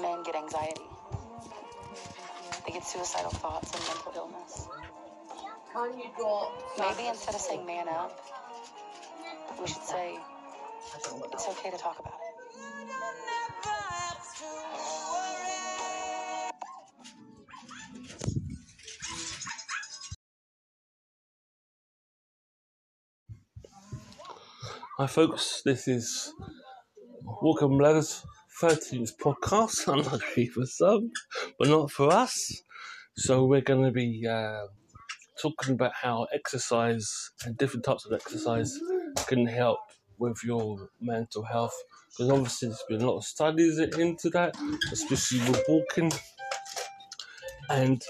men get anxiety. They get suicidal thoughts and mental illness. Maybe instead of saying man up, we should say it's okay to talk about it. Hi, folks. This is Welcome Ladders 13th podcast. Not for some, but not for us. So, we're going to be uh, talking about how exercise and different types of exercise can help with your mental health. Because obviously, there's been a lot of studies into that, especially with walking. And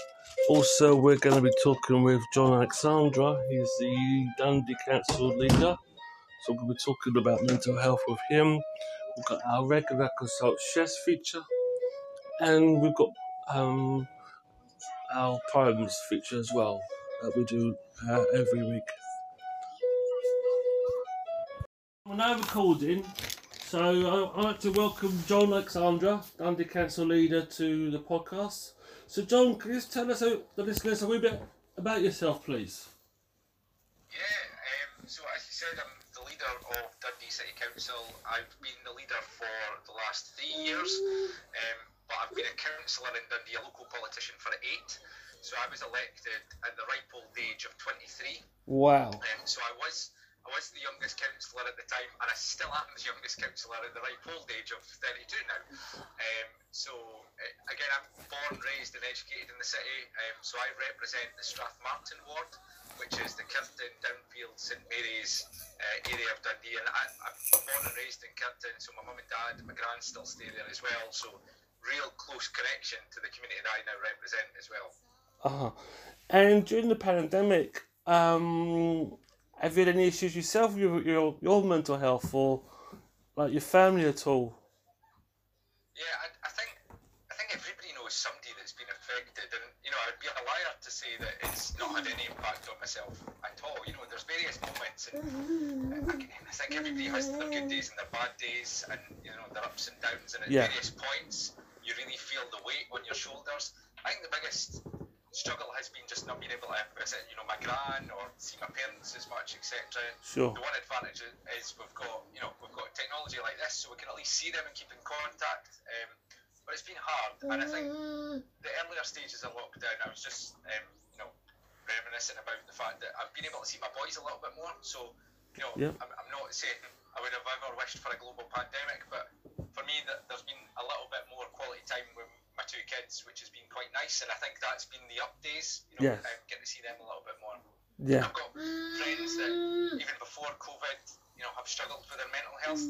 also, we're going to be talking with John Alexander. He's the Dundee Council leader. So we'll be talking about mental health with him. We've got our regular consult Shez feature, and we've got um, our poems feature as well that we do uh, every week. We're now recording, so I- I'd like to welcome John Alexander, Dundee Council leader, to the podcast. So, John, can you just tell us, uh, the listeners, a wee bit about yourself, please? Yeah, um, so as you said, I'm the leader of Dundee City Council. I've been the leader for the last three years, um, but I've been a councillor in Dundee, a local politician for eight. So I was elected at the ripe old age of 23. Wow. Um, so I was I was the youngest councillor at the time, and I still am the youngest councillor at the ripe old age of 32 now. Um, so uh, again, I'm born, raised, and educated in the city. Um, so I represent the Strathmartine ward, which is the Kirkton, Downfield, St Mary's uh, area of Dundee. And I, I'm born and raised in Kirkton, so my mum and dad, and my grand still stay there as well. So real close connection to the community that I now represent as well. Uh-huh. And during the pandemic, um, have you had any issues yourself with your, your, your mental health or like your family at all? Yeah, I, I think I to say that it's not had any impact on myself at all. You know, there's various moments, and I, I think everybody has their good days and their bad days, and you know, their ups and downs, and at Yeah. various points, you really feel the weight on your shoulders. I think the biggest struggle has been just not being able to visit, you know, my gran or see my parents as much, etc. Sure. The one advantage is we've got, you know, we've got technology like this, so we can at least see them and keep in contact. Um, but it's been hard, and I think the earlier stages of lockdown, I was just, um, you know, reminiscing about the fact that I've been able to see my boys a little bit more. So, you know, Yeah. I'm, I'm not saying I would have ever wished for a global pandemic, but for me, that there's been a little bit more quality time with my two kids, which has been quite nice, and I think that's been the up days. You know, Yes. um, getting to see them a little bit more. Yeah. I've got friends that even before COVID, you know, have struggled with their mental health,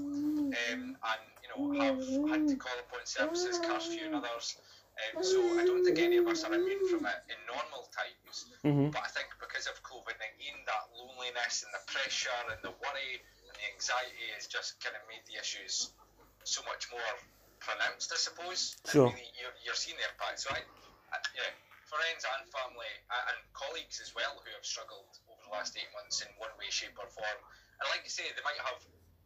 um, and you know, have had to call upon services, Carseview, and others. Um, so I don't think any of us are immune from it in normal times. Mhm. But I think because of COVID nineteen, that loneliness and the pressure and the worry and the anxiety has just kind of made the issues so much more pronounced, I suppose. And Sure. Really, you're, you're seeing the impact. So I, I yeah, friends and family and colleagues as well who have struggled over the last eight months in one way, shape, or form. And like you say, they might have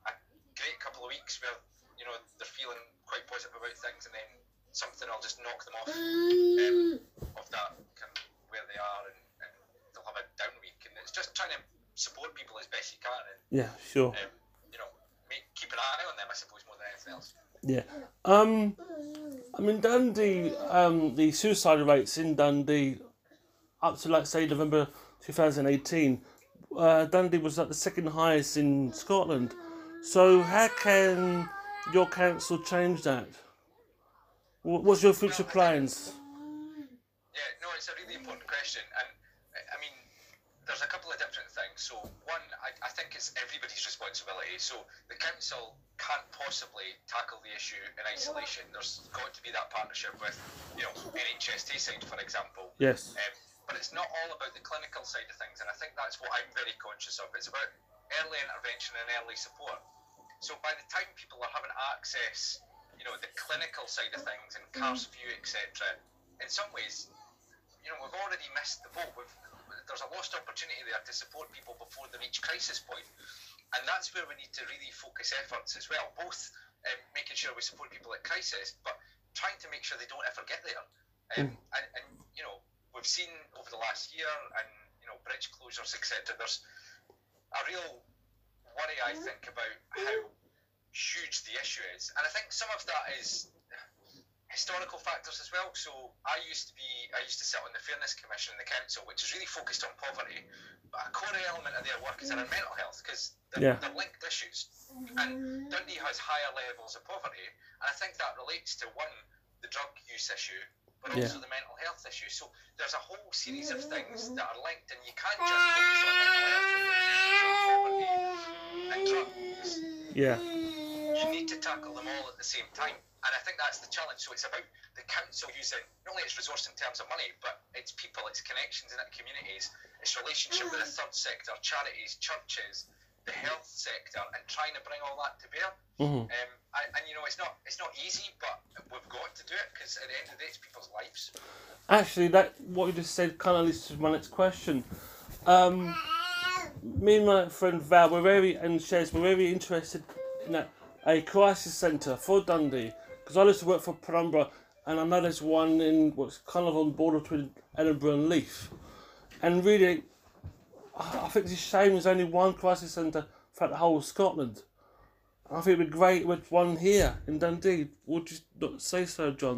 a great couple of weeks where you know they're feeling quite positive about things, and then something will just knock them off um, of that kind of where they are, and, and they'll have a down week. And it's just trying to support people as best you can, and Yeah, sure. um, you know, make, keep an eye on them, I suppose, more than anything else. Yeah. Um, I mean, Dundee, um, the suicide rates in Dundee up to, like, say, November 2018, uh, Dundee was like the second highest in Scotland. So, how can your council change that? What's your future plans? Yeah, no, it's a really important question, and I- mean, there's a couple of different things. So, one, I, I think it's everybody's responsibility. So, the council can't possibly tackle the issue in isolation. There's got to be that partnership with, you know, NHS side, for example. Yes. Um, but it's not all about the clinical side of things, and I think that's what I'm very conscious of. It's about early intervention and early support. So by the time people are having access, you know, the clinical side of things and Carseview, etc., in some ways, you know, we've already missed the boat. We've, there's a lost opportunity there to support people before they reach crisis point, and that's where we need to really focus efforts as well. Both um, making sure we support people at crisis, but trying to make sure they don't ever get there. Um, and, and you know, we've seen over the last year, and you know, bridge closures, etc. There's a real worry, I mm-hmm. think, about how huge the issue is, and I think some of that is historical factors as well. So I used to be, I used to sit on the Fairness Commission in the council, which is really focused on poverty. But a core element of their work is around mm. mental health because they're, Yeah. they're linked issues. Mm-hmm. And Dundee has higher levels of poverty, and I think that relates to one, the drug use issue, but Yeah. also the mental health issue. So there's a whole series of things that are linked, and you can't just focus on mental health and focus on poverty and drugs Yeah. you need to tackle them all at the same time. And I think that's the challenge. So it's about the council using not only its resource in terms of money, but its people, its connections in its communities, its relationship with the third sector, charities, churches, the health sector, and trying to bring all that to bear. Mhm. Um, and, and you know, it's not it's not easy, but we've got to do it because at the end of the day, it's people's lives. Actually, that what you just said kind of leads to my next question. Um, me and my friend Val, we're very and Shez, we're very interested in a, a crisis centre for Dundee because I used to work for Penumbra, and I know there's one in what's kind of on the border between Edinburgh and Leith, and really, I think it's a shame there's only one crisis centre throughout the whole of Scotland. I think it'd be great with one here in Dundee. Would you not say so, John?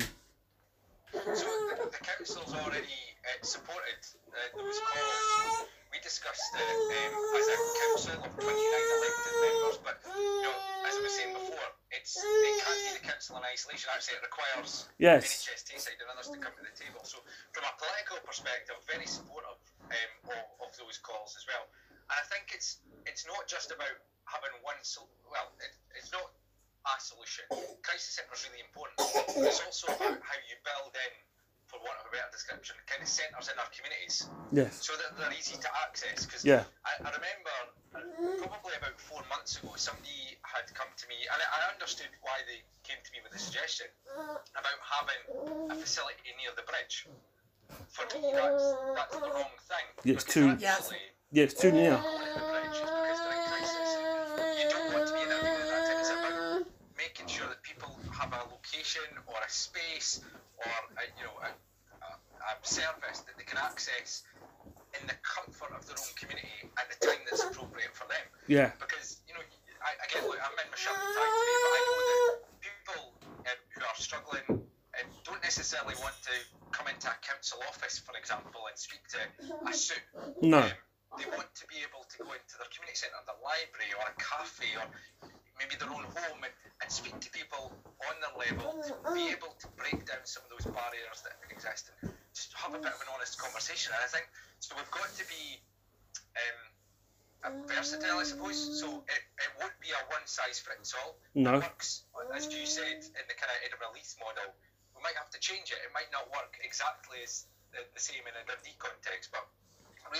So the, the council's already uh, supported uh, those calls. We discussed it um, as a council of 29 elected members, but you know, as I was saying before, it's it can't be the council in isolation. Actually, it requires Yes. NHS Tayside and others to come to the table. So, from a political perspective, very supportive um, of, of those calls as well. And I think it's it's not just about having one. Sol- well, it, it's not a solution. Crisis centre is really important. It's also about how you build in, for want of a better description, kind of centres in our communities Yes. so that they're easy to access. Because Yeah. I, I remember probably about four months ago, somebody had come to me, and I, I understood why they came to me with a suggestion about having a facility near the bridge. For me, that's, that's the wrong thing. Yeah, it's too- Yeah, it's too near. going to the bridge is because they're in crisis. You don't want to be in that arena that. It's about making sure that people have a location or a space or a, you know a, a, a service that they can access in the comfort of their own community at the time that's appropriate for them. Yeah. Because you know, I, again, look, I'm in my shirt and tie today, but I know that people um, who are struggling um, don't necessarily want to come into a council office, for example, and speak to a suit. No. They want to be able to go into their community centre, their library, or a cafe, or maybe their own home, and, and speak to people on their level to be able to break down some of those barriers that exist and just have a bit of an honest conversation. And I think so. We've got to be um, versatile, I suppose. So it, it won't be a one size fits all. No. It works, as you said, in the kind of Edinburgh Leith model. We might have to change it. It might not work exactly as the, the same in a Dundee context, but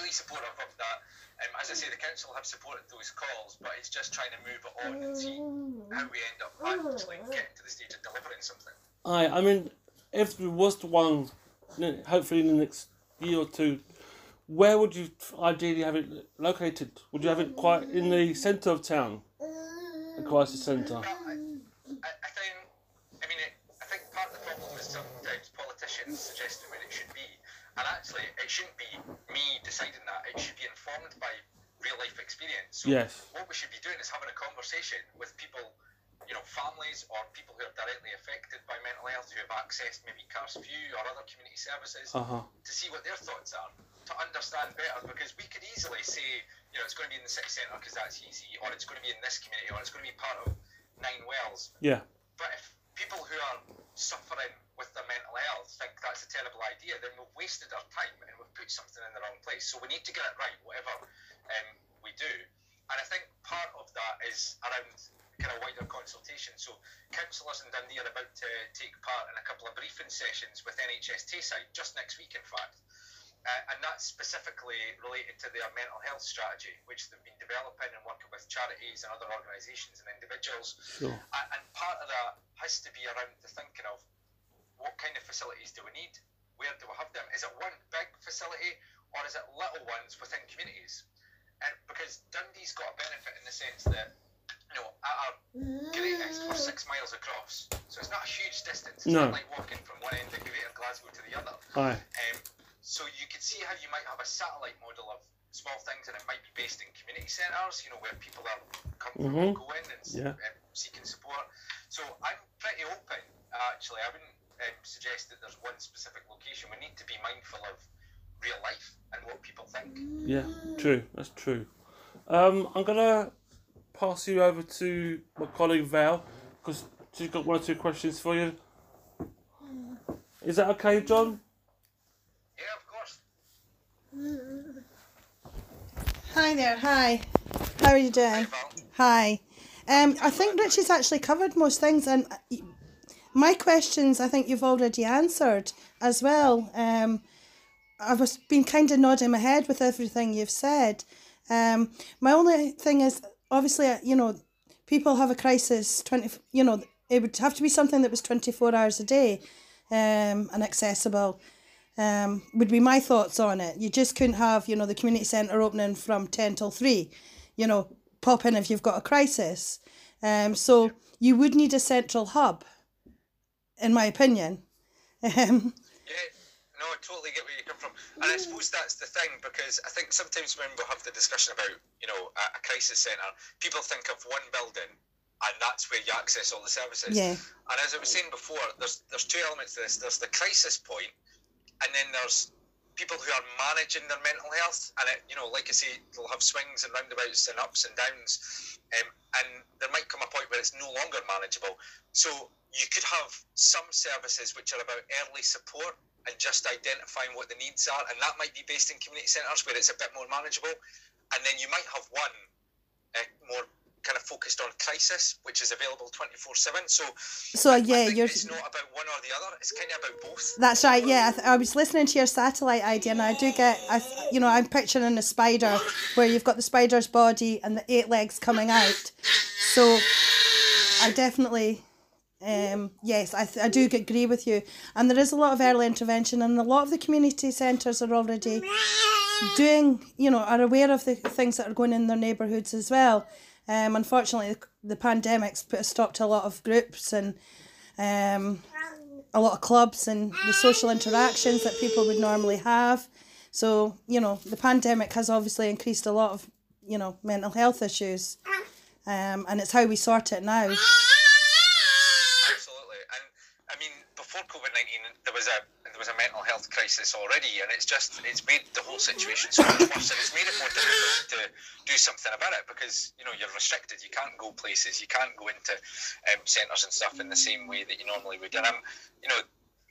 really supportive of that. Um, as I say, the council have supported those calls, but it's just trying to move it on and see how we end up actually getting to the stage of delivering something. I I mean, if there was the one, hopefully in the next year or two, where would you ideally have it located? Would you have it quite in the centre of town, the crisis centre? Well, I, I, I think, I mean, it, I think part of the problem is sometimes politicians suggesting where it should be, and actually it shouldn't be me deciding that. It should be informed by real life experience. So Yes. what we should be doing is having a conversation with people, you know, families or people who are directly affected by mental health who have accessed maybe Carseview or other community services Uh huh. to see what their thoughts are, to understand better, because we could easily say, you know, it's going to be in the city centre because that's easy, or it's going to be in this community, or it's going to be part of Ninewells. Yeah. But if people who are suffering with their mental health think that's a terrible idea, then we've wasted our time and we've put something in the wrong place. So we need to get it right, whatever um, we do. And I think part of that is around kind of wider consultation. So councillors in Dundee are about to take part in a couple of briefing sessions with NHS Tayside just next week, in fact. Uh, and that's specifically related to their mental health strategy, which they've been developing and working with charities and other organisations and individuals. Sure. And, and part of that has to be around the thinking of what kind of facilities do we need? Where do we have them? Is it one big facility or is it little ones within communities? And because Dundee's got a benefit in the sense that you know, at our greatest, we're six miles across, so it's not a huge distance. It's No. not like walking from one end of Greater Glasgow to the other. Aye. Um, so you could see how you might have a satellite model of small things, and it might be based in community centres, you know, where people are comfortable Mhm. going and Yeah. um, seeking support. So I'm pretty open, actually. I wouldn't um, suggest that there's one specific location. We need to be mindful of real life and what people think. Yeah, true. That's true. Um, I'm gonna pass you over to my colleague Val because she's got one or two questions for you. Is that okay, John? Yeah, of course. Hi there. Hi. How are you doing? Hi, Val. Hi. Um, I think Richie's actually covered most things, and uh, my questions I think you've already answered as well. Um, I was been kind of nodding my head with everything you've said. Um, my only thing is obviously uh, you know people have a crisis twenty. You know it would have to be something that was twenty four hours a day, um, and accessible. Um, would be my thoughts on it. You just couldn't have you know the community centre opening from ten till three. You know pop in if you've got a crisis. Um, so you would need a central hub, in my opinion. Um, Yeah, no, I totally get where you come from, and I suppose that's the thing because I think sometimes when we have the discussion about you know a, a crisis centre, people think of one building, and that's where you access all the services. Yeah. And as I was saying before, there's there's two elements to this. There's the crisis point, and then there's people who are managing their mental health, and it, you know, like I say, they'll have swings and roundabouts and ups and downs, um, and there might come a point where it's no longer manageable. So you could have some services which are about early support and just identifying what the needs are, and that might be based in community centres where it's a bit more manageable, and then you might have one uh, more kind of focused on crisis, which is available twenty four seven. So so yeah, you're. it's not about one or the other; it's kind of about both. That's right. Yeah, I, th- I was listening to your satellite idea, and I do get. I, you know, I'm picturing a spider where you've got the spider's body and the eight legs coming out. So, I definitely. Um, yes, I, th- I do agree with you, and there is a lot of early intervention, and a lot of the community centres are already doing, you know, are aware of the things that are going in their neighbourhoods as well. Um, unfortunately, the, the pandemic's put a stop to a lot of groups and um, a lot of clubs and the social interactions that people would normally have. So, you know, the pandemic has obviously increased a lot of, you know, mental health issues. Um, and it's how we sort it now. Absolutely, and I mean, before COVID nineteen, there was a there was a mental health crisis already, and it's just it's made the whole situation so much worse, it's made it more difficult to do something about it because you know you're restricted, you can't go places, you can't go into um, centres and stuff in the same way that you normally would, and I'm, you know,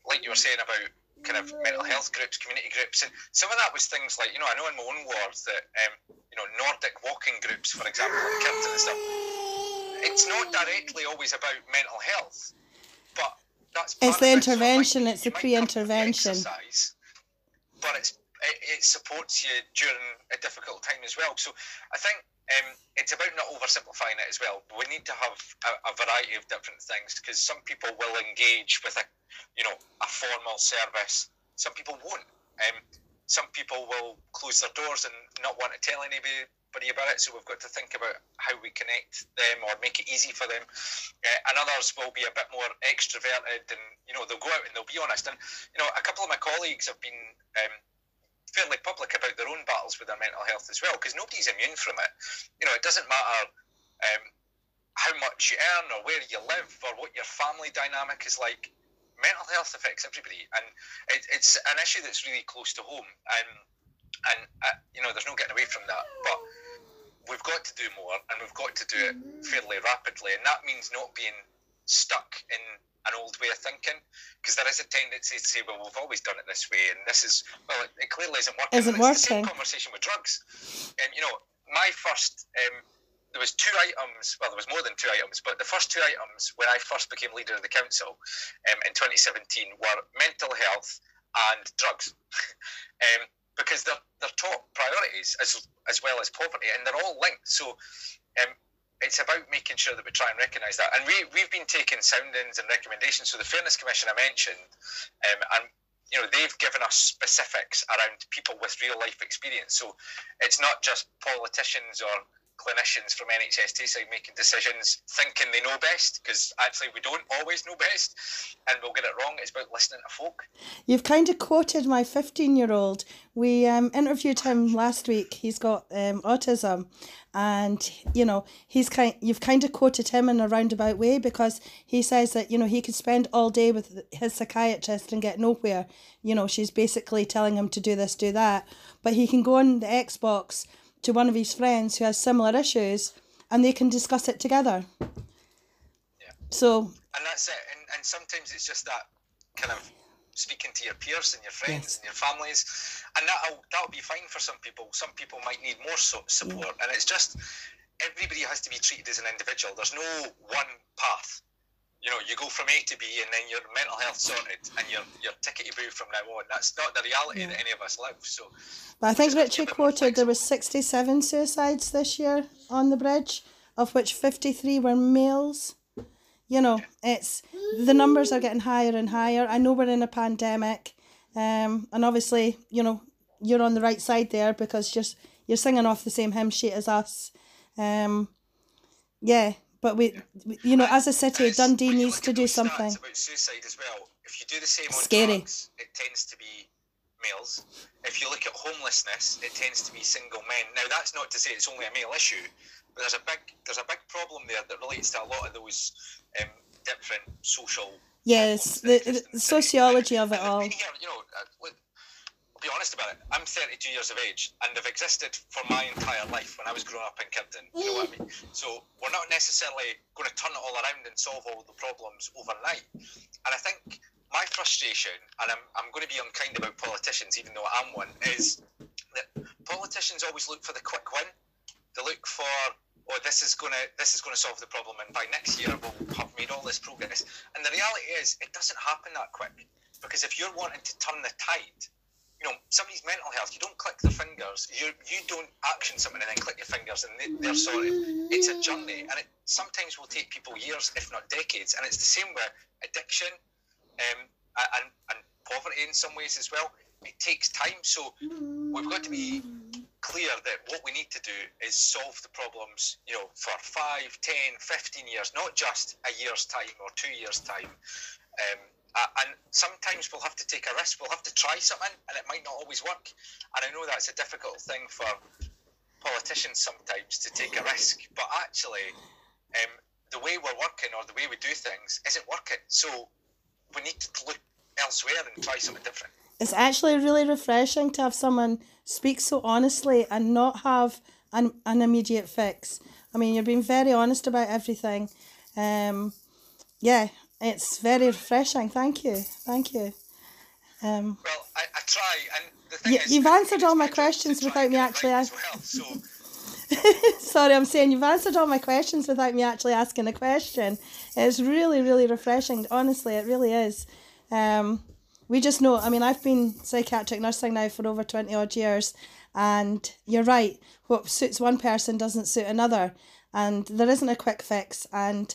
like you were saying about kind of mental health groups, community groups, and some of that was things like you know I know in my own wards that um, you know Nordic walking groups, for example, and stuff. It's not directly always about mental health, that's It's the of it. So it might- intervention, it's the you might come with pre-intervention. exercise, but it's it, it supports you during a difficult time as well. So I think um, it's about not oversimplifying it as well. We need to have a, a variety of different things because some people will engage with a you know a formal service. Some people won't. Um, some people will close their doors and not want to tell anybody about it. So we've got to think about how we connect them or make it easy for them. Uh, and others will be a bit more extroverted and you know they'll go out and they'll be honest. And you know a couple of my colleagues have been. Um, fairly public about their own battles with their mental health as well because nobody's immune from it you know it doesn't matter um, how much you earn or where you live or what your family dynamic is like mental health affects everybody and it, it's an issue that's really close to home and and uh, you know there's no getting away from that but we've got to do more and we've got to do it fairly rapidly. And that means not being stuck in an old way of thinking because there is a tendency to say well we've always done it this way and this is well it, it clearly isn't working. Isn't the same conversation with drugs. And you know my first um, there was two items well there was more than two items but the first two items when I first became leader of the council um, in 2017 were mental health and drugs. Um, because they're, they're top priorities as, as well as poverty and they're all linked so um, it's about making sure that we try and recognise that. And we, we've been taking soundings and recommendations. So the Fairness Commission I mentioned, um, and you know they've given us specifics around people with real life experience. So it's not just politicians or clinicians from NHS Tayside making decisions thinking they know best because actually we don't always know best and we'll get it wrong. It's about listening to folk. You've kind of quoted my 15 year old. We um, interviewed him last week. He's got um, autism. And, you know, he's kind you've kind of quoted him in a roundabout way because he says that, you know, he could spend all day with his psychiatrist and get nowhere. You know, she's basically telling him to do this, do that. But he can go on the Xbox to one of his friends who has similar issues and they can discuss it together. Yeah. So And that's it. And, and sometimes it's just that kind of speaking to your peers and your friends Yes. and your families, and that'll that'll be fine for some people. Some people might need more so, support, and it's just everybody has to be treated as an individual. There's no one path. You know, you go from A to B, and then your mental health sorted, and you're you're tickety boo from now on. That's not the reality that any of us live. So, But I think just have to Richie be a bit more quoted there was flexible. 67 suicides this year on the bridge, of which 53 were males. You know, it's the numbers are getting higher and higher. I know we're in a pandemic, um, and obviously, you know, you're on the right side there because just you're singing off the same hymn sheet as us. Um, yeah, but we, we- you know, as a city, And Dundee needs to do something. About suicide as well. If you do the same on Scary. drugs, it tends to be males. If you look at homelessness, it tends to be single men. Now that's not to say it's only a male issue, but there's a big there's a big problem there that relates to a lot of those um, different social. Yes, the, the sociology of it And all. here, you know, uh, be honest about it. I'm 32 years of age, and they've existed for my entire life when I was growing up in Kirkton. You know what I mean? So we're not necessarily going to turn it all around and solve all the problems overnight. And I think my frustration, and I'm, I'm going to be unkind about politicians, even though I'm one, is that politicians always look for the quick win. They look for, oh, this is to this is going to solve the problem, and by next year we'll have made all this progress. And the reality is, it doesn't happen that quick. Because if you're wanting to turn the tide, you know, somebody's mental health, you don't click the fingers. You you don't action something and then click your fingers and they, they're sorted. It's a journey, and it sometimes will take people years, if not decades. And it's the same with addiction, um, and and poverty in some ways as well. It takes time, so we've got to be clear that what we need to do is solve the problems, you know, for 5, 10, 15 years, not just a year's time or two years' time. Um, uh, and sometimes we'll have to take a risk. We'll have to try something, and it might not always work. And I know that's a difficult thing for politicians sometimes to take a risk, but actually, um, the way we're working or the way we do things isn't working. So we need to look elsewhere and try something different. It's actually really refreshing to have someone speak so honestly and not have an, an immediate fix. I mean, you're being very honest about everything. Um, yeah, it's very refreshing. Thank you. Thank you. Um, Well, I, I try, and the thing You- is, you've answered all my my job to questions without me actually right ask- as well. So sorry, I'm saying you've answered all my questions without me actually asking a question. It's really, really refreshing. Honestly, it really is. Um, we just know. I mean, I've been psychiatric nursing now for over twenty odd years, and you're right. What suits one person doesn't suit another, and there isn't a quick fix. And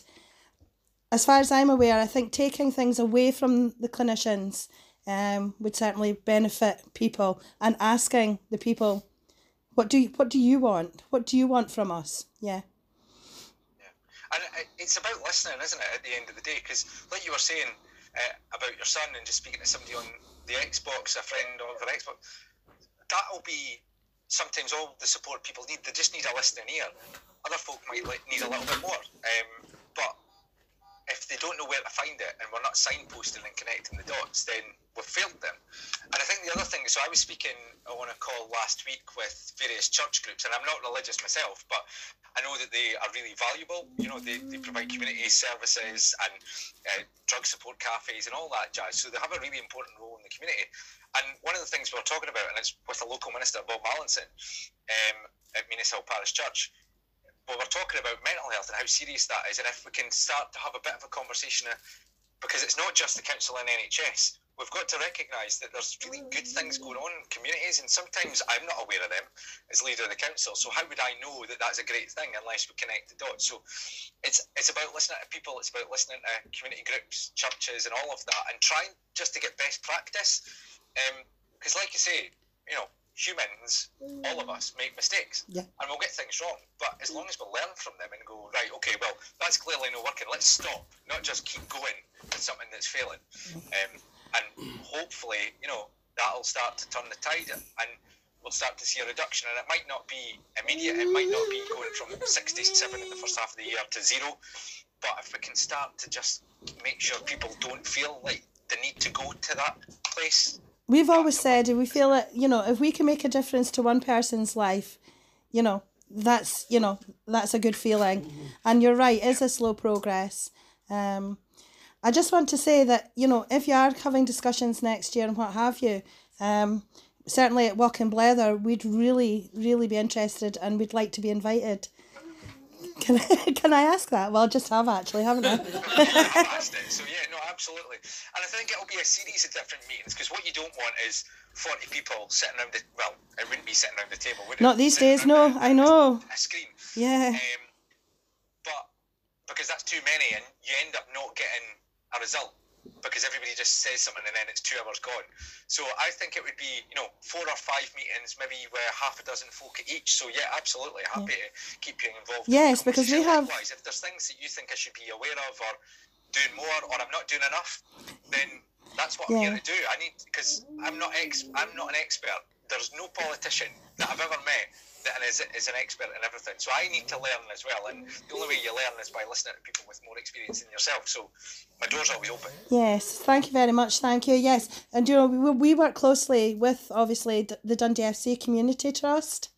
as far as I'm aware, I think taking things away from the clinicians um, would certainly benefit people, and asking the people what do you, what do you want? What do you want from us? Yeah. And it's about listening, isn't it, at the end of the day? Because, like you were saying uh, about your son and just speaking to somebody on the Xbox, a friend the Xbox, that'll be sometimes all the support people need. They just need a listening ear. Other folk might need a little bit more. Um, but if they don't know where to find it and we're not signposting and connecting the dots, then we've failed them. And I think the other thing, so I was speaking on a call last week with various church groups, and I'm not religious myself, but I know that they are really valuable. You know, they, they provide community services and uh, drug support cafes and all that jazz. So they have a really important role in the community. And one of the things we we're talking about, and it's with the local minister, Bob Mallinson, um, at Menzieshill Parish Church, well, we're talking about mental health and how serious that is, and if we can start to have a bit of a conversation, uh, because it's not just the council and NHS, we've got to recognise that there's really good things going on in communities, and sometimes I'm not aware of them as leader of the council. So how would I know that that's a great thing unless we connect the dots? So it's it's about listening to people, it's about listening to community groups, churches, and all of that, and trying just to get best practice. Because, like you say, you know, humans, all of us, make mistakes. Yeah. And we'll get things wrong. But as long as we learn from them and go, right, okay, well, that's clearly not working. Let's stop, not just keep going with something that's failing. Um, and hopefully, you know, that'll start to turn the tide and we'll start to see a reduction. And it might not be immediate, it might not be going from 67 in the first half of the year to zero. But if we can start to just make sure people don't feel like the need to go to that place, We've always said if we feel it, you know, if we can make a difference to one person's life, you know, that's you know that's a good feeling. And you're right, it is a slow progress. Um, I just want to say that you know if you are having discussions next year and what have you, um, certainly at Walk in Blether, we'd really really be interested and we'd like to be invited. Can I, can I ask that? Well, just have actually, haven't I? I've asked it. So yeah, no, absolutely. And I think it'll be a series of different meetings because what you don't want is forty people sitting around the well, it wouldn't be sitting around the table, would it? Not these Sitting days, no. I know. A screen. Yeah. Um, but because that's too many, and you end up not getting a result because everybody just says something and then it's two hours gone. So I think it would be, you know, four or five meetings, maybe where half a dozen folk at each. So yeah, absolutely happy to keep you involved. in Yes, because we have- Likewise, if there's things that you think I should be aware of or doing more or I'm not doing enough, then that's what I'm Yeah. here to do. I need because I'm not ex I'm not an expert. There's no politician that I've ever met that is, is an expert in everything. So I need to learn as well. And the only way you learn is by listening to people with more experience than yourself. So my door's always open. Yes, thank you very much. Thank you. Yes, and you know we, we work closely with obviously the Dundee FC Community Trust,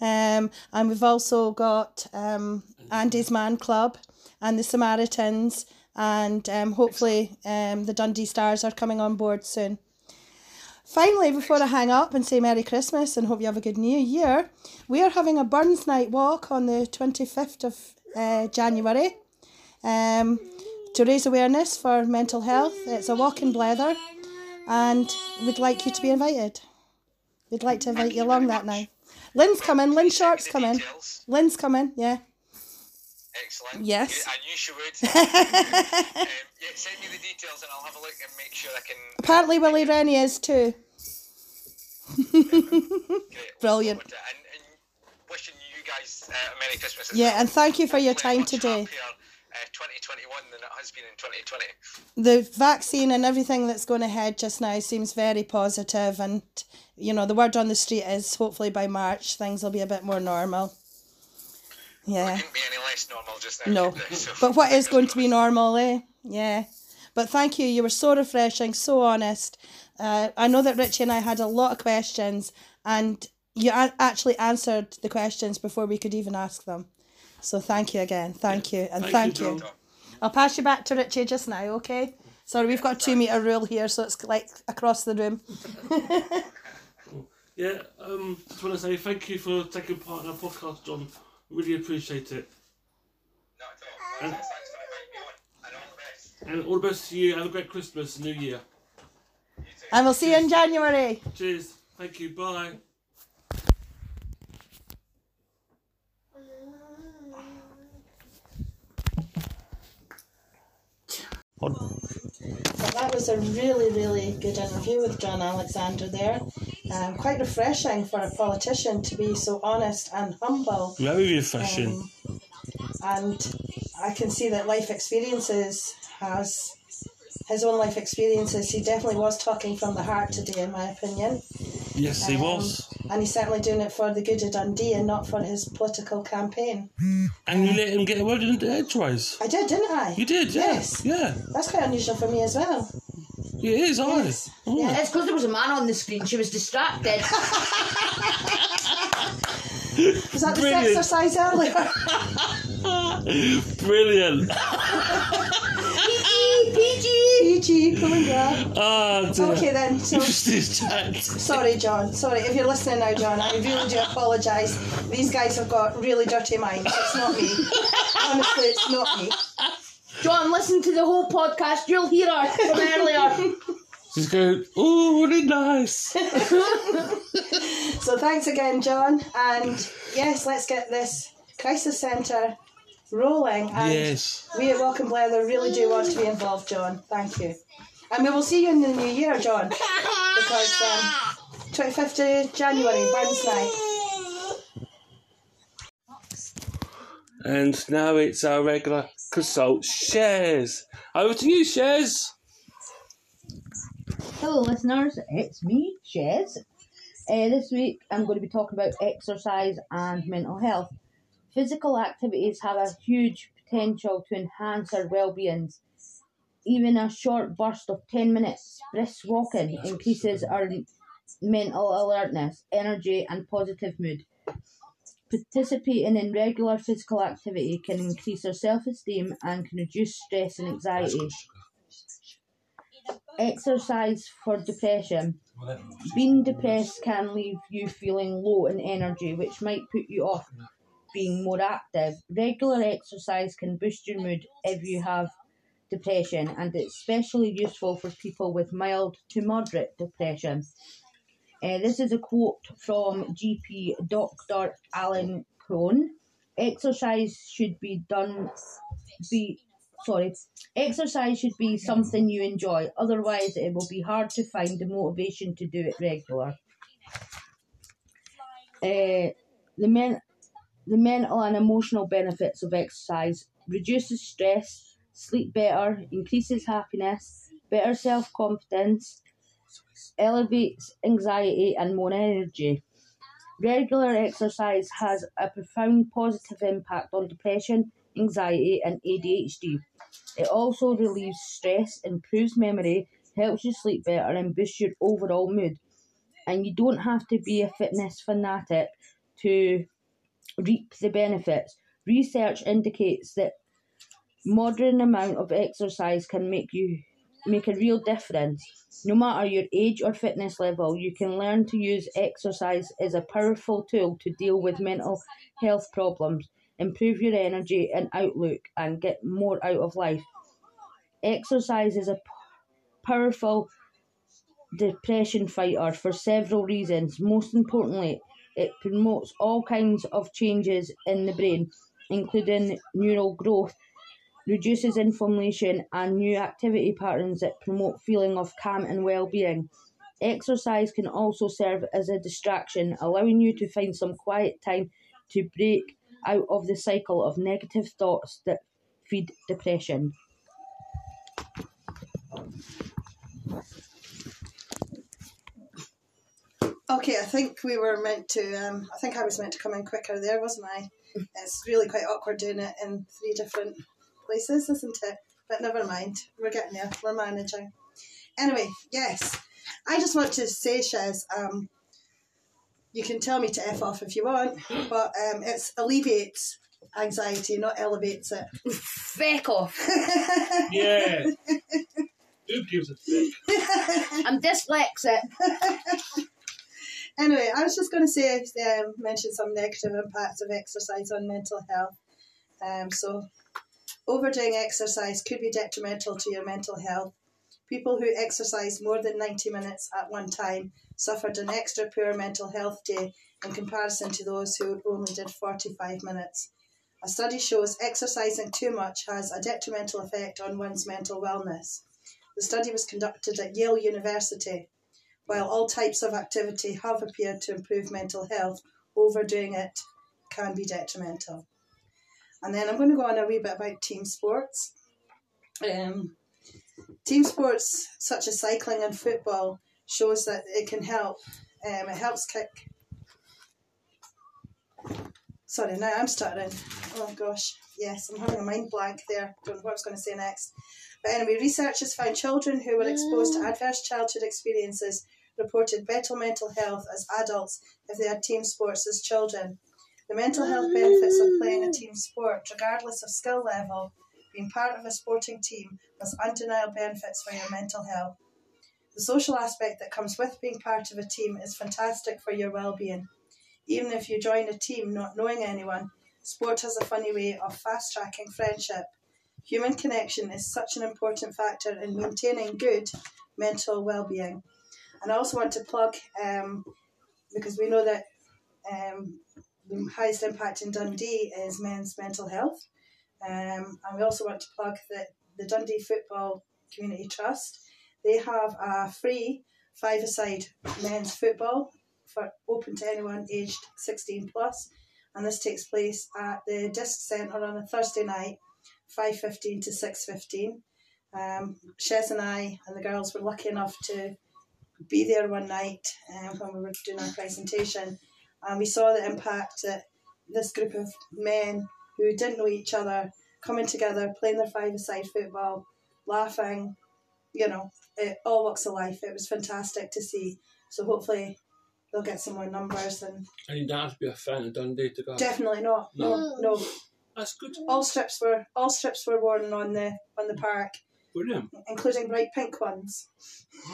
um, and we've also got um, Andy's Man Club and the Samaritans, and um, hopefully um, the Dundee Stars are coming on board soon. Finally, before I hang up and say Merry Christmas and hope you have a good New Year, we are having a Burns Night walk on the twenty fifth of uh, January. Um, to raise awareness for mental health. It's a walk in Blether, and we'd like you to be invited. We'd like to invite you along that now. Lynn's coming. Lynn Short's The coming. Lynn's coming. Yeah. Excellent. Yes. I knew she would. um, yeah, send me the details and I'll have a look and make sure I can. Apparently, Willie Rennie is too. Brilliant. forward to it. And, and wishing you guys uh, a Merry Christmas. Yeah, well. and thank you for your time today. Uh, 2021 than it has been in 2020. The vaccine and everything that's going ahead just now seems very positive, and you know the word on the street is hopefully by March things will be a bit more normal. Yeah. Couldn't be any less normal just now. No, could? So, but what is going to be normal, eh? Yeah. But thank you. You were so refreshing, so honest. Uh, I know that Richie and I had a lot of questions, and you a- actually answered the questions before we could even ask them. So thank you again. Thank you. And Thank thank, you, you. I'll pass you back to Richie just now, okay? Sorry, we've got a two metre rule here, so it's like across the room. Yeah, um, just want to say thank you for taking part in our podcast, John. Really appreciate it. Not at all. Thanks for inviting me on. And all the best. And all the best to you. Have a great Christmas and New Year. And we'll see you in January. Cheers. Thank you. Bye. Well, that was a really, really good interview with John Alexander there. Um, quite refreshing for a politician to be so honest and humble. Very refreshing. Um, and I can see that life experiences has his own life experiences. He definitely was talking from the heart today, in my opinion. yes, he um, was. And he's certainly doing it for the good of Dundee and not for his political campaign. And you let him get a word in edgeways. I did, didn't I? You did, yeah. Yes. Yeah. That's quite unusual for me as well. It is, aye. Yes. Oh. Yeah. It's because there was a man on the screen. She was distracted. Was that the exercise earlier? Brilliant. PG, PG, come and grab. Ah, dear. Okay then, so Just his chat. sorry John, sorry if you're listening now John, I really do apologise. These guys have got really dirty minds, it's not me. Honestly, it's not me. John, listen to the whole podcast. You'll hear her from earlier. Just go, oh, really nice. So thanks again John, and yes, let's get this crisis centre rolling. And Yes. we at Welcome Blether really do want to be involved, John. Thank you. And we will see you in the new year, John. Because um, 25th of January, Burns Night. And now it's our regular consult Shez. Over to you, Shez. Hello, listeners. It's me, Shez. Uh, this week I'm going to be talking about exercise and mental health. Physical activities have a huge potential to enhance our well-being. Even a short burst of 10 minutes brisk walking increases our mental alertness, energy, and positive mood. Participating in regular physical activity can increase our self esteem and can reduce stress and anxiety. Exercise for depression. Being depressed can leave you feeling low in energy, which might put you off being more active. Regular exercise can boost your mood if you have depression, and it's especially useful for people with mild to moderate depression. Uh, this is a quote from GP Dr. Alan Cohn. Exercise should be done be sorry. Exercise should be something you enjoy. Otherwise, it will be hard to find the motivation to do it regular. Uh, the men, the mental and emotional benefits of exercise reduces stress, sleep better, increases happiness, better self confidence, elevates anxiety and more energy. Regular exercise has a profound positive impact on depression, anxiety, and ADHD. It also relieves stress, improves memory, helps you sleep better, and boosts your overall mood. And you don't have to be a fitness fanatic to reap the benefits. Research indicates that moderate amount of exercise can make you make a real difference. No matter your age or fitness level, you can learn to use exercise as a powerful tool to deal with mental health problems, improve your energy and outlook, and get more out of life. Exercise is a powerful depression fighter for several reasons. Most importantly, it promotes all kinds of changes in the brain, including neural growth reduces inflammation and new activity patterns that promote feeling of calm and well-being. Exercise can also serve as a distraction, allowing you to find some quiet time to break out of the cycle of negative thoughts that feed depression. Okay, I think we were meant to. Um, I think I was meant to come in quicker there, wasn't I? It's really quite awkward doing it in three different places, isn't it? But never mind, we're getting there. We're managing. Anyway, yes, I just want to say, Shez, um, you can tell me to f off if you want, but um, it alleviates anxiety, not elevates it. Feck off! Yeah. Who gives a fuck? I'm dyslexic. Anyway, I was just going to say, um, mention some negative impacts of exercise on mental health. Um, so, overdoing exercise could be detrimental to your mental health. People who exercise more than 90 minutes at one time suffered an extra poor mental health day in comparison to those who only did 45 minutes. A study shows exercising too much has a detrimental effect on one's mental wellness. The study was conducted at Yale University. While all types of activity have appeared to improve mental health, overdoing it can be detrimental. And then I'm going to go on a wee bit about team sports. Um, team sports such as cycling and football shows that it can help. Um, it helps kick. Sorry, now I'm starting. Oh gosh, yes, I'm having a mind blank there. Don't know what I was going to say next. But anyway, researchers found children who were exposed to adverse childhood experiences reported better mental health as adults if they had team sports as children. The mental health benefits of playing a team sport, regardless of skill level, being part of a sporting team, has undeniable benefits for your mental health. The social aspect that comes with being part of a team is fantastic for your well-being. Even if you join a team not knowing anyone, sport has a funny way of fast-tracking friendship. Human connection is such an important factor in maintaining good mental well-being. And I also want to plug, um, because we know that um, the highest impact in Dundee is men's mental health. Um, and we also want to plug that the Dundee Football Community Trust, they have a free five-a-side men's football for open to anyone aged 16 plus, and this takes place at the Disc Centre on a Thursday night, 5.15 to 6.15. Um, Shez and I and the girls were lucky enough to be there one night um, when we were doing our presentation, and we saw the impact that this group of men who didn't know each other coming together, playing their five-a-side football, laughing, you know, it, all walks of life. It was fantastic to see. So hopefully they'll get some more numbers and And you don't have to be a fan of Dundee to go. definitely not. No, no. That's good. All strips were all strips were worn on the on the park, Brilliant. including bright pink ones.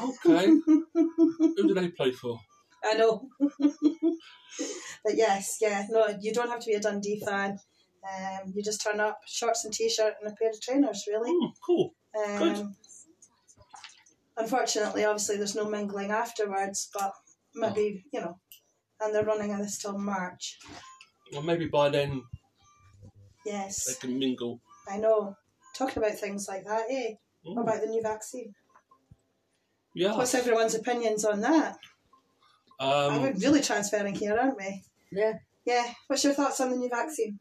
Okay. Who do they play for? I know. but yes, yeah, no, you don't have to be a Dundee fan. Um, you just turn up, shorts and t-shirt, and a pair of trainers. Really. Hmm, cool. good. Um, unfortunately, obviously, there's no mingling afterwards, but maybe you know, and they're running this till March. Well, maybe by then Yes. they can mingle. I know. Talking about things like that, eh? Mm. What about the new vaccine? Yeah. What's everyone's opinions on that? Um, We're really transferring here, aren't we? Yeah. Yeah. What's your thoughts on the new vaccine?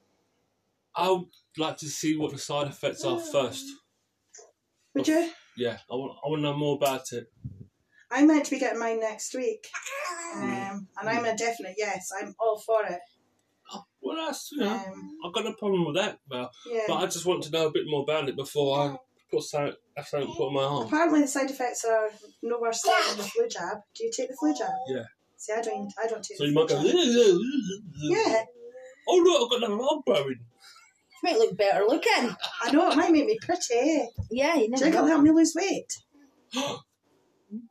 I would like to see what the side effects are first. Would you? Yeah, I want, I want to know more about it. I'm meant to be getting mine next week, um, and I'm a definite yes. I'm all for it. Oh, well, that's, you know, Um, I've got no problem with that, Val. yeah. But I just want to know a bit more about it before I put something, something put on my arm. Apparently, the side effects are no worse than the flu jab. Do you take the flu jab? Yeah. See, I don't. I don't take So you might go. Yeah, oh look, I've got another arm growing. Might look better looking. I know it might make me pretty. Yeah, you Do you never think it'll help me lose weight?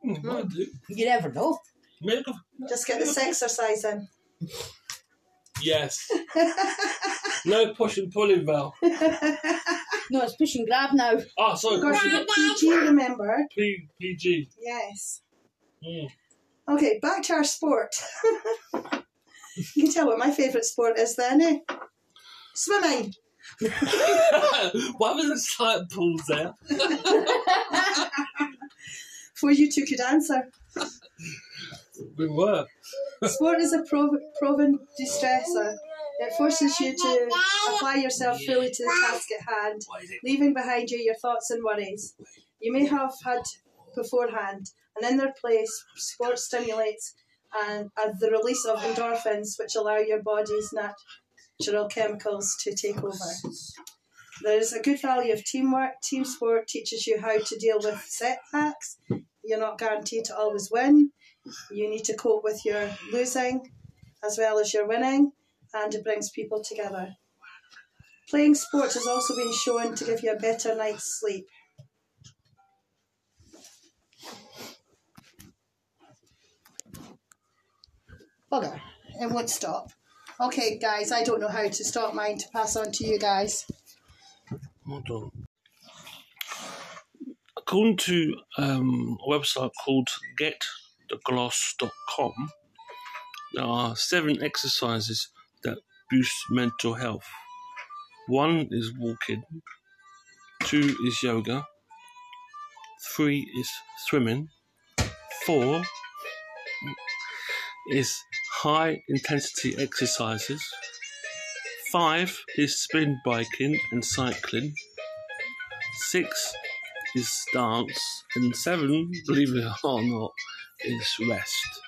It do. You never know. Medical. Just get this exercise in. Yes. no push and pulling, Val. No, it's push and grab now. Oh, sorry, Gosh, push you and got PG, remember? P- PG. Yes. Mm. Okay, back to our sport. you can tell what my favourite sport is then, eh? Swimming. Why was a slight pause there? Before you two could answer. We were. Sport is a prov- proven distressor. It forces you to apply yourself fully to the task at hand, leaving behind you your thoughts and worries you may have had beforehand, and in their place, sport stimulates and, and the release of endorphins, which allow your body's natural chemicals to take over. There is a good value of teamwork. Team sport teaches you how to deal with setbacks. You're not guaranteed to always win. You need to cope with your losing as well as your winning, and it brings people together. Playing sports has also been shown to give you a better night's sleep. Bugger, it won't stop. Okay, guys, I don't know how to stop mine to pass on to you guys. Hold on. According to um, a website called getthegloss.com, there are seven exercises that boost mental health. One is walking, two is yoga, three is swimming, four is high intensity exercises, Five is spin biking and cycling. Six is dance. And seven, believe it or not, is rest.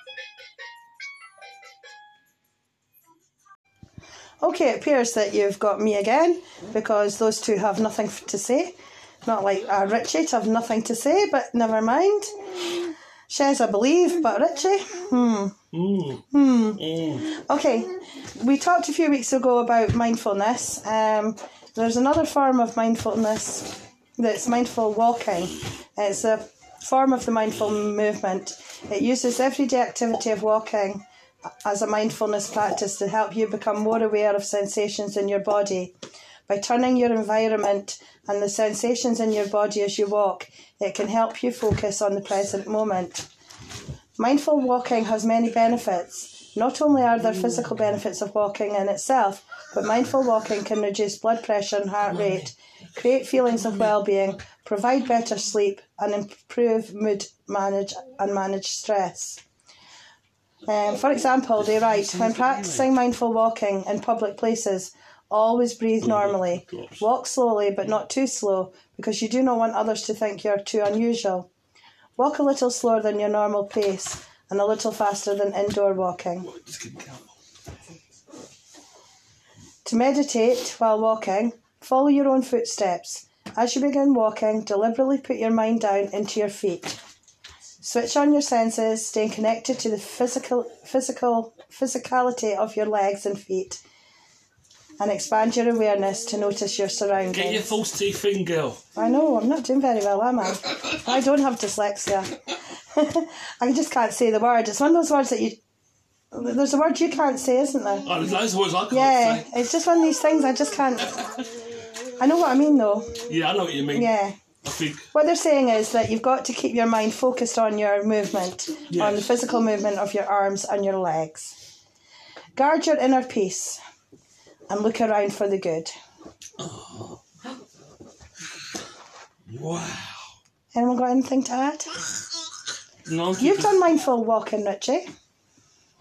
Okay, it appears that you've got me again because those two have nothing to say. Not like uh, Richie to have nothing to say, but never mind. Shez, I believe, but Richie, hmm. Mm, Hmm. mm. Okay, we talked a few weeks ago about mindfulness. Um, there's another form of mindfulness that's mindful walking. It's a form of the mindful movement. It uses everyday activity of walking as a mindfulness practice to help you become more aware of sensations in your body. By turning your environment and the sensations in your body as you walk, it can help you focus on the present moment. Mindful walking has many benefits. Not only are there physical benefits of walking in itself, but mindful walking can reduce blood pressure and heart rate, create feelings of well-being, provide better sleep, and improve mood manage and manage stress. Um, for example, they write, when practicing mindful walking in public places, always breathe normally. Walk slowly, but not too slow, because you do not want others to think you're too unusual. Walk a little slower than your normal pace and a little faster than indoor walking. Just keep going. To meditate while walking, follow your own footsteps. As you begin walking, deliberately put your mind down into your feet. Switch on your senses, staying connected to the physical, physical, physicality of your legs and feet, and expand your awareness to notice your surroundings. Get your false teeth in, girl. I know, I'm not doing very well, am I? I don't have dyslexia. I just can't say the word. It's one of those words that you. There's a word you can't say, isn't there? Oh, there's loads of words I can't Yeah, say. it's just one of these things I just can't. I know what I mean, though. Yeah, I know what you mean. Yeah. I think. What they're saying is that you've got to keep your mind focused on your movement, on the physical movement of your arms and your legs. Guard your inner peace and look around for the good. Wow. Anyone got anything to add? No, You've done mindful walking, Richie.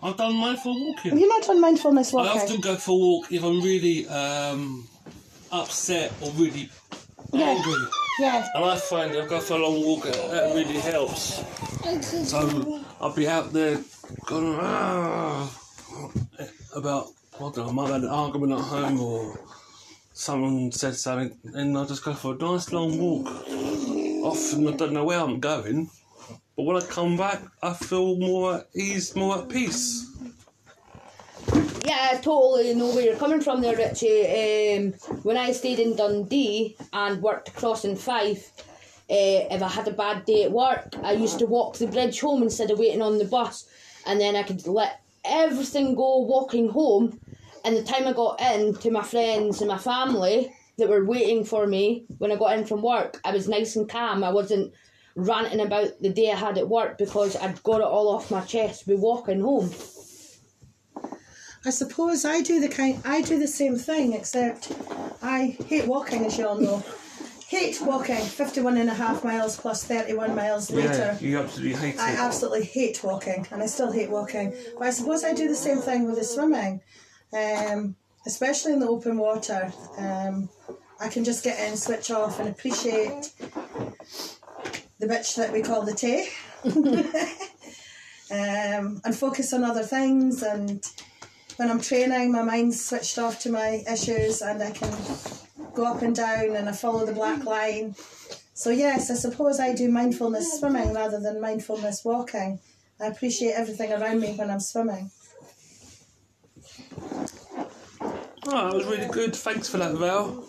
I've done mindful walking. Have walking. you not done mindfulness walking? I often go for a walk if I'm really um, upset or really Yeah. angry. Yeah. And I find if I go for a long walk, that that really helps. So I'll be out there going "Ah," about, I might have had an argument at home or someone said something, and I just go for a nice long walk. Often I don't know where I'm going, but when I come back, I feel more at ease, more at peace. Yeah, I totally know where you're coming from there, Richie. Um, when I stayed in Dundee and worked across in Fife, uh, if I had a bad day at work, I used to walk the bridge home instead of waiting on the bus, and then I could let everything go walking home. And the time I got in to my friends and my family that were waiting for me when I got in from work, I was nice and calm. I wasn't ranting about the day I had at work because I'd got it all off my chest with walking home. I suppose I do the kind I do the same thing except I hate walking as you all know. hate walking 51 and a half miles plus 31 miles later. you absolutely hate I it. absolutely hate walking and I still hate walking. But I suppose I do the same thing with the swimming. Um, especially in the open water. Um, I can just get in, switch off and appreciate the bitch that we call the tay. um, and focus on other things and when I'm training my mind's switched off to my issues and I can go up and down and I follow the black line. So yes, I suppose I do mindfulness swimming rather than mindfulness walking. I appreciate everything around me when I'm swimming. Oh, that was really good. Thanks for that, Val.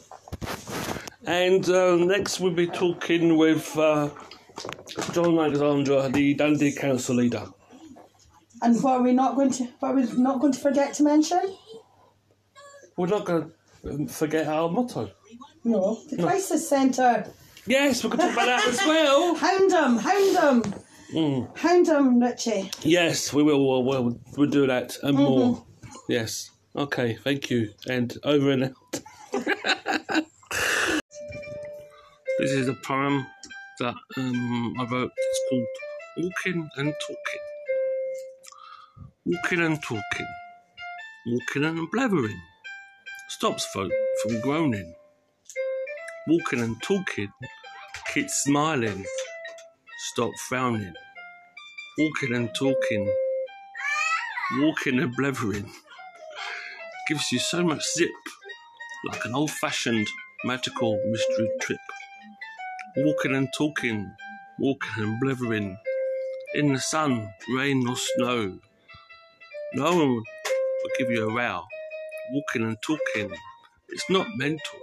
And uh, next we'll be talking with uh, John Alexander, the Dundee Council leader. And what are we not going to what are we not going to forget to mention? We're not going to forget our motto. No, the crisis centre. Yes, going to talk about that as well. Hound 'em, hound 'em. Mm. Hound 'em, Richie. Yes, we will. We'll, we'll, we'll do that and more. Yes. Okay, thank you. And over and out. this is a poem that um, I wrote. It's called Walking and Talking. Walking and talking. Walking and blathering. Stops folk from groaning. Walking and talking. Kids smiling. Stop frowning walking and talking, walking and blethering, gives you so much zip, like an old fashioned magical mystery trip. Walking and talking, walking and blithering, in the sun, rain or snow. No one will give you a row. Walking and talking, it's not mental.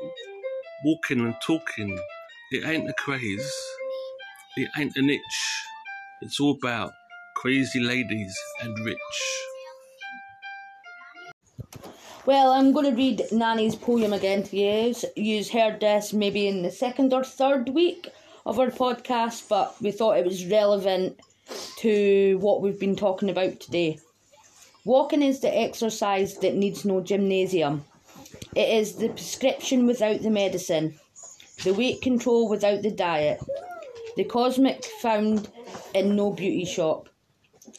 Walking and talking, it ain't a craze, it ain't an itch. It's all about crazy ladies and rich. Well, I'm going to read Nanny's poem again to you. You've heard this maybe in the second or third week of our podcast, but we thought it was relevant to what we've been talking about today. Walking is the exercise that needs no gymnasium. It is the prescription without the medicine, the weight control without the diet, the cosmic found in no beauty shop.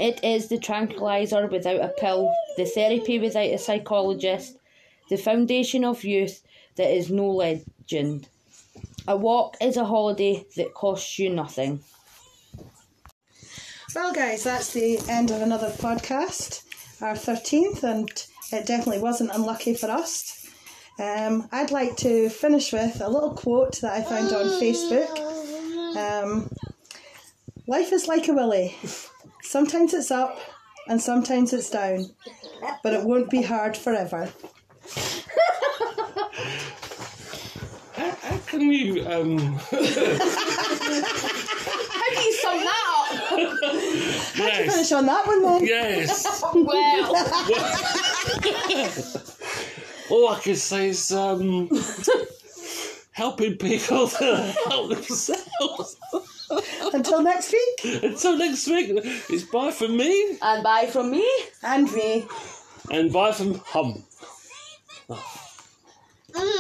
It is the tranquilizer without a pill, the therapy without a psychologist, the foundation of youth that is no legend. A walk is a holiday that costs you nothing. Well, guys, that's the end of another podcast, our 13th, and it definitely wasn't unlucky for us. Um, I'd like to finish with a little quote that I found on Facebook. Um, Life is like a willy. Sometimes it's up and sometimes it's down, but it won't be hard forever. How, how can you um, How do you sum that up? how yes. you Finish on that one then. yes. Well, All I can say is um, helping people to help themselves. Until next week. Until next week, it's bye from me. And bye from me. And me. And bye from Hum. Mm.